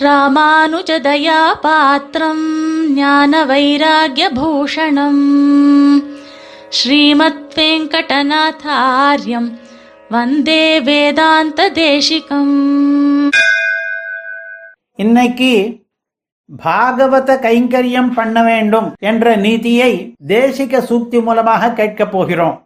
ராமானுஜதயா பாத்திரம் ஞான வைராகிய பூஷணம் ஸ்ரீமத் வெங்கடநாதாரியம் வந்தே வேதாந்த தேசிகம் இன்னைக்கு பாகவத கைங்கரியம் பண்ண வேண்டும் என்ற நீதியை தேசிக சூக்தி மூலமாக கேட்கப் போகிறோம்.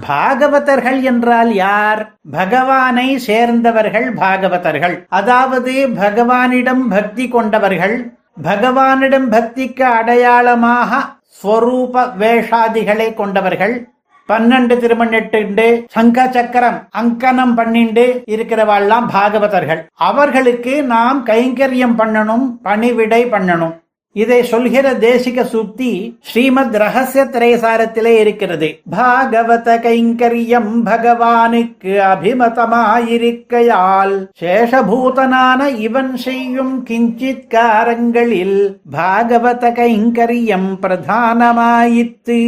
பாகவதர்கள் என்றால் யார்? பகவானை சேர்ந்தவர்கள் பாகவதர்கள். அதாவது பகவானிடம் பக்தி கொண்டவர்கள் பகவானிடம் பக்திக்கு அடையாளமாக ஸ்வரூப வேஷாதிகளை கொண்டவர்கள் பன்னெண்டு திருமணெட்டு சங்க சக்கரம் அங்கனம் பண்ணிண்டு இருக்கிறவாள்லாம் பாகவதர்கள். அவர்களுக்கு நாம் கைங்கரியம் பண்ணணும் பணிவிடை பண்ணணும். இதை சொல்கிற தேசிக சூக்தி ஸ்ரீமத் ரகசிய திரைசாரத்திலே இருக்கிறது. பாகவத கைங்கரியம் பகவானுக்கு அபிமதமாயிருக்கையால் சேஷபூதனான இவன் செய்யும் கிஞ்சித் காரங்களில் பாகவத கைங்கரியம் பிரதானமாயித்து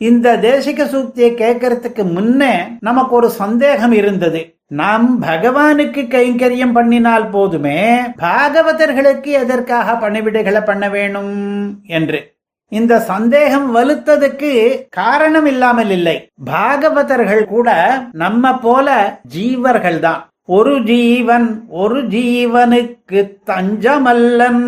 இந்த தேசிக சூக்தியை கேட்கறதுக்கு முன்னே நமக்கு ஒரு சந்தேகம் இருந்தது. நாம் பகவானுக்கு கைங்கரியம் பண்ணினால் போதுமே பாகவதர்களுக்கு எதற்காக பணிவிடைகளை பண்ண வேணும் என்று. இந்த சந்தேகம் வலுத்ததுக்கு காரணம் இல்லாமல் இல்லை. பாகவதர்கள் கூட நம்ம போல ஜீவர்கள் தான். ஒரு ஜீவன் ஒரு ஜீவனுக்கு தஞ்சமல்லன்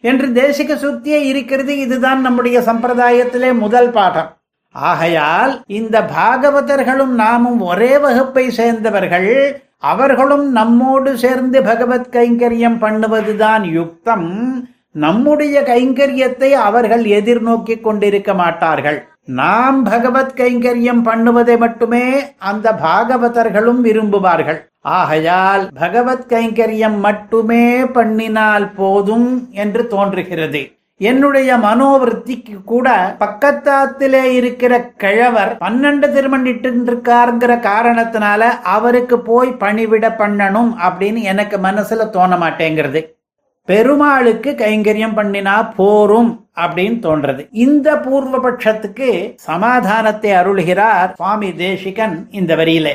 என்று தேசிக சுத்தியே இருக்கிறது இதுதான் நம்முடைய சம்பிரதாயத்திலே முதல் பாடம். ஆகையால் இந்த பாகவதர்களும் நாமும் ஒரே வகுப்பை சேர்ந்தவர்கள் அவர்களும் நம்மோடு சேர்ந்து பகவத் கைங்கரியம் பண்ணுவதுதான் யுக்தம். நம்முடைய கைங்கரியத்தை அவர்கள் எதிர்நோக்கி கொண்டிருக்க மாட்டார்கள். நாம் பகவத் கைங்கரியம் பண்ணுவதை மட்டுமே அந்த பாகவதர்களும் விரும்புவார்கள். ஆகையால் பகவத் கைங்கரியம் மட்டுமே பண்ணினால் போதும் என்று தோன்றுகிறது. என்னுடைய மனோவிருத்திக்கு கூட பக்கத்தாத்திலே இருக்கிற கிழவர் பன்னெண்டு திருமணிட்டு இருக்காருங்கிற காரணத்தினால அவருக்கு போய் பணிவிட பண்ணணும் அப்படின்னு எனக்கு மனசுல தோண மாட்டேங்கிறது. பெருமாளுக்கு கைங்கரியம் பண்ணினா போரும் அப்படின்னு தோன்றது. இந்த பூர்வபட்சத்துக்கு சமாதானத்தை அருள்கிறார் சுவாமி தேசிகன் இந்த வரியிலே.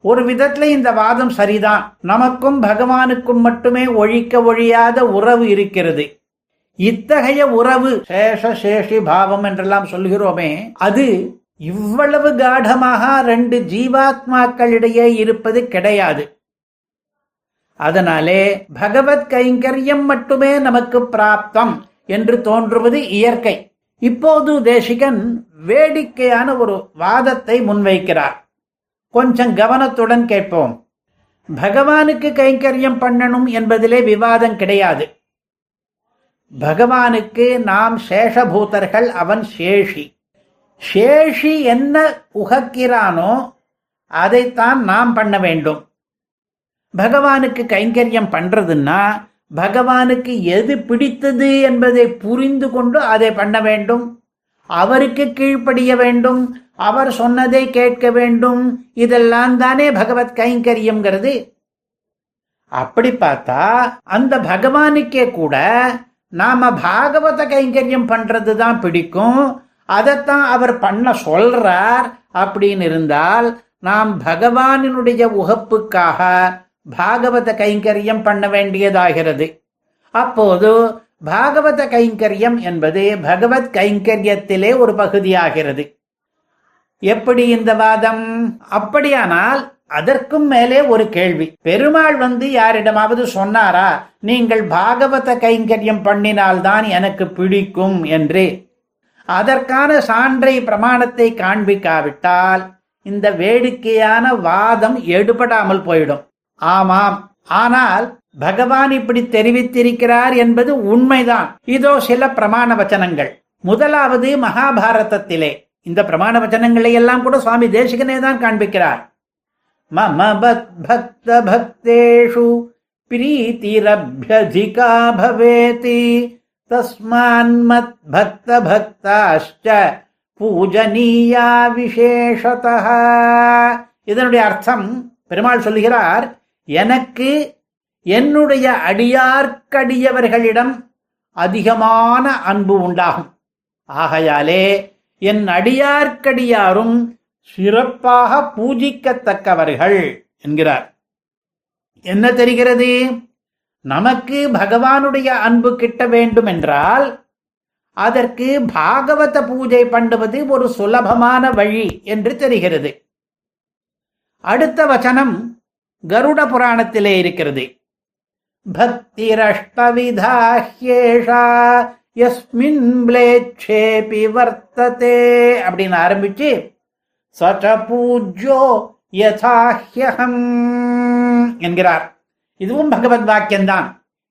ஒரு விதத்துல இந்த வாதம் சரிதான். நமக்கும் பகவானுக்கும் மட்டுமே ஒழிக்க ஒழியாத உறவு இருக்கிறது. இத்தகைய உறவு சேஷ சேஷி பாவம் என்றெல்லாம் சொல்கிறோமே அது இவ்வளவு காடமாக ரெண்டு ஜீவாத்மாக்களிடையே இருப்பது கிடையாது. அதனாலே பகவத் கைங்கரியம் மட்டுமே நமக்கு பிராப்தம் என்று தோன்றுவது இயற்கை. இப்போது தேசிகன் வேடிக்கையான ஒரு வாதத்தை முன்வைக்கிறார். கொஞ்சம் கவனத்துடன் கேட்போம். பகவானுக்கு கைங்கரியம் பண்ணணும் என்பதிலே விவாதம் கிடையாது. பகவானுக்கு நாம் சேஷபூதர்கள் அவன் சேஷி. சேஷி என்ன உகக்கிறானோ அதைத்தான் நாம் பண்ண வேண்டும். பகவானுக்கு கைங்கரியம் பண்றதுன்னா பகவானுக்கு எது பிடித்தது என்பதை புரிந்து கொண்டு அதை பண்ண வேண்டும். அவருக்கு கீழ்ப்படிய வேண்டும். அவர் சொன்னதை கேட்க வேண்டும். இதெல்லாம் தானே பகவத் கைங்கரியம்ங்கிறது. அப்படி பார்த்தா அந்த பகவானுக்கே கூட நாம பாகவத கைங்கரியம் பண்றது தான் பிடிக்கும். அதைத்தான் அவர் பண்ண சொல்றார். அப்படின்னு இருந்தால் நாம் பகவானினுடைய உகப்புக்காக பாகவத கைங்கரியம் பண்ண வேண்டியதாகிறது. அப்போது பாகவத கைங்கரியம் என்பது பகவத் கைங்கரியத்திலே ஒரு பகுதியாகிறது. எப்படி இந்த வாதம்? அப்படியானால் அதற்கும் மேலே ஒரு கேள்வி. பெருமாள் வந்து யாரிடமாவது சொன்னாரா? நீங்கள் பாகவத கைங்கரியம் பண்ணினால்தான் எனக்கு பிடிக்கும் என்று. அதற்கான சான்றை பிரமாணத்தை காண்பிக்காவிட்டால் இந்த வேடிக்கையான வாதம் எடுபடாமல் போயிடும். ஆமாம். ஆனால் பகவான் இப்படி தெரிவித்திருக்கிறார் என்பது உண்மைதான். இதோ சில பிரமாண வச்சனங்கள். முதலாவது மகாபாரதத்திலே. இந்த பிரமாண வச்சனங்களை எல்லாம் கூட சுவாமி தேசிகனே தான் காண்பிக்கிறார். मम பக்த प्रीतिरभ्यधिका भवेति। तस्मान्मद्भक्तभक्ताश्च பூஜனீயா விசேஷதா இதனுடைய அர்த்தம் பெருமாள் சொல்லுகிறார் எனக்கு என்னுடைய அடியார்க்கடியவர்களிடம் அதிகமான அன்பு உண்டாகும். ஆகையாலே என் அடியார்க்கடியாரும் சிறப்பாக பூஜிக்கத்தக்கவர்கள் என்கிறார். என்ன தெரிகிறது? நமக்கு பகவானுடைய அன்பு கிட்ட வேண்டும் என்றால் அதற்கு பாகவத பூஜை பண்ணுவது ஒரு சுலபமான வழி என்று தெரிகிறது. அடுத்த வச்சனம் கருட புராணத்திலே இருக்கிறது. பக்திரஷ்டவிதாஹ்யேஷா எஸ்மின் பிளேட்சேபி வர்த்ததே அப்படின்னு ஆரம்பிச்சு ச பூஜ்யோ யதாஹ்யஹம் என்கிறார். இதுவும் பகவத் வாக்கியம்தான்.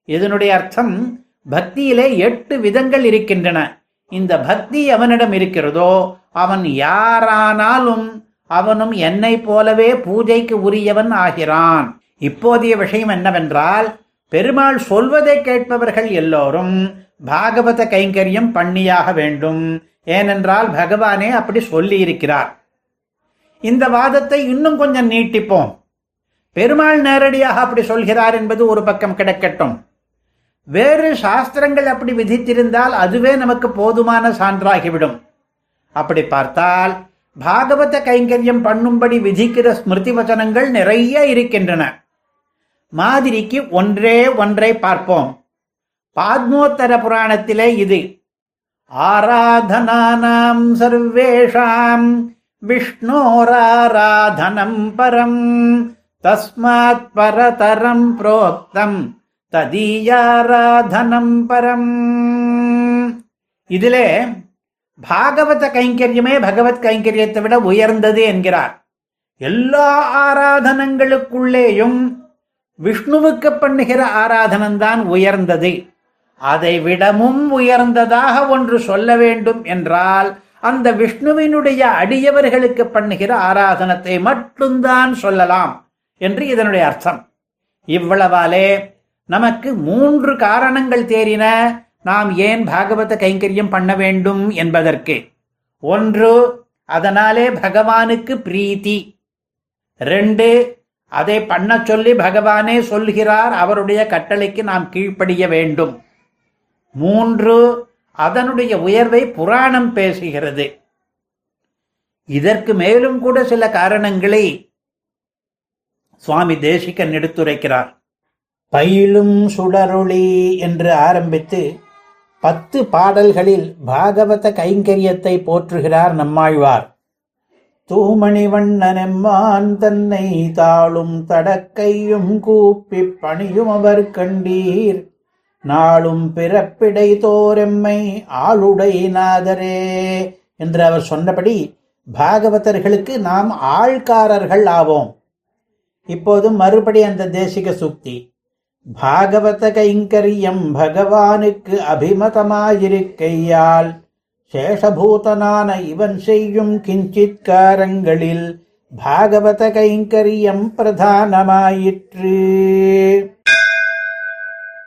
இதனுடைய அர்த்தம் பக்தியிலே எட்டு விதங்கள் இருக்கின்றன. இந்த பக்தி அவனிடம் இருக்கிறதோ அவன் யாரானாலும் அவனும் என்னை போலவே பூஜைக்கு உரியவன் ஆகிறான். இப்போதைய விஷயம் என்னவென்றால் பெருமாள் சொல்வதை கேட்பவர்கள் எல்லோரும் பாகவத கைங்கரியம் பண்ணியாக வேண்டும். ஏனென்றால் பகவானே அப்படி சொல்லி இருக்கிறார் இந்த வாதத்தை இன்னும் கொஞ்சம் நீட்டிப்போம். பெருமாள் நேரடியாக அப்படி சொல்கிறார் என்பது ஒரு பக்கம் கிடக்கட்டும். வேறு சாஸ்திரங்கள் அப்படி விதித்திருந்தால் அதுவே நமக்கு போதுமான சான்றாகிவிடும். அப்படி பார்த்தால் பாகவத கைங்கரியம் பண்ணும்படி விதிக்கிற ஸ்மிருதி வச்சனங்கள் நிறைய இருக்கின்றன. மாதிரிக்கு ஒன்றே ஒன்றை பார்ப்போம். பாத்மோத்தர புராணத்திலே இது ஆராதனானாம் சர்வேஷாம் விஷ்ணோராராதனம் பரம் தஸ்மாத் பரதரம் புரோக்தம் ததீயாராதனம் பரம் இதிலே பாகவத கைங்கரியமே பகவத் கைங்கரியத்தை விட உயர்ந்தது என்கிறார் எல்லா ஆராதனங்களுக்குள்ளேயும் விஷ்ணுவுக்கு பண்ணுகிற ஆராதனம்தான் உயர்ந்தது அதை விடமும் உயர்ந்ததாக ஒன்று சொல்ல வேண்டும் என்றால் அந்த விஷ்ணுவினுடைய அடியவர்களுக்கு பண்ணுகிற ஆராதனத்தை மட்டும்தான் சொல்லலாம் என்று இதனுடைய அர்த்தம். இவ்வளவாலே நமக்கு மூன்று காரணங்கள் தேறின நாம் ஏன் பாகவத கைங்கரியம் பண்ண வேண்டும் என்பதற்கு. ஒன்று அதனாலே பகவானுக்கு பிரீத்தி. ரெண்டு அதை பண்ண சொல்லி பகவானே சொல்கிறார் அவருடைய கட்டளைக்கு நாம் கீழ்ப்படிய வேண்டும். மூன்று அதனுடைய உயர்வை புராணம் பேசுகிறது. இதற்கு மேலும் கூட சில காரணங்களை சுவாமி தேசிகன் எடுத்துரைக்கிறார். பயிலும் சுடரொளி என்று ஆரம்பித்து பத்து பாடல்களில் பாகவத கைங்கரியத்தை போற்றுகிறார் நம்மாழ்வார். தூமணி வண்ணனெம்மான் தன்னை தாளும் தடக்கையும் கூப்பி பணியும் அவர் கண்டீர். நாளும் பிறப்பிடை தோரெம்மை ஆளுடை நாதரே என்று அவர் சொன்னபடி பாகவதர்களுக்கு நாம் ஆழ்காரர்கள் ஆவோம். இப்போதும் மறுபடி அந்த தேசிக சுக்தி. பாகவத கைங்கரியம் பகவானுக்கு அபிமதமாயிருக்கையால் சேஷபூதனான இவன் செய்யும் கிஞ்சித் காரங்களில் பாகவத கைங்கரியம் பிரதானமாயிற்று.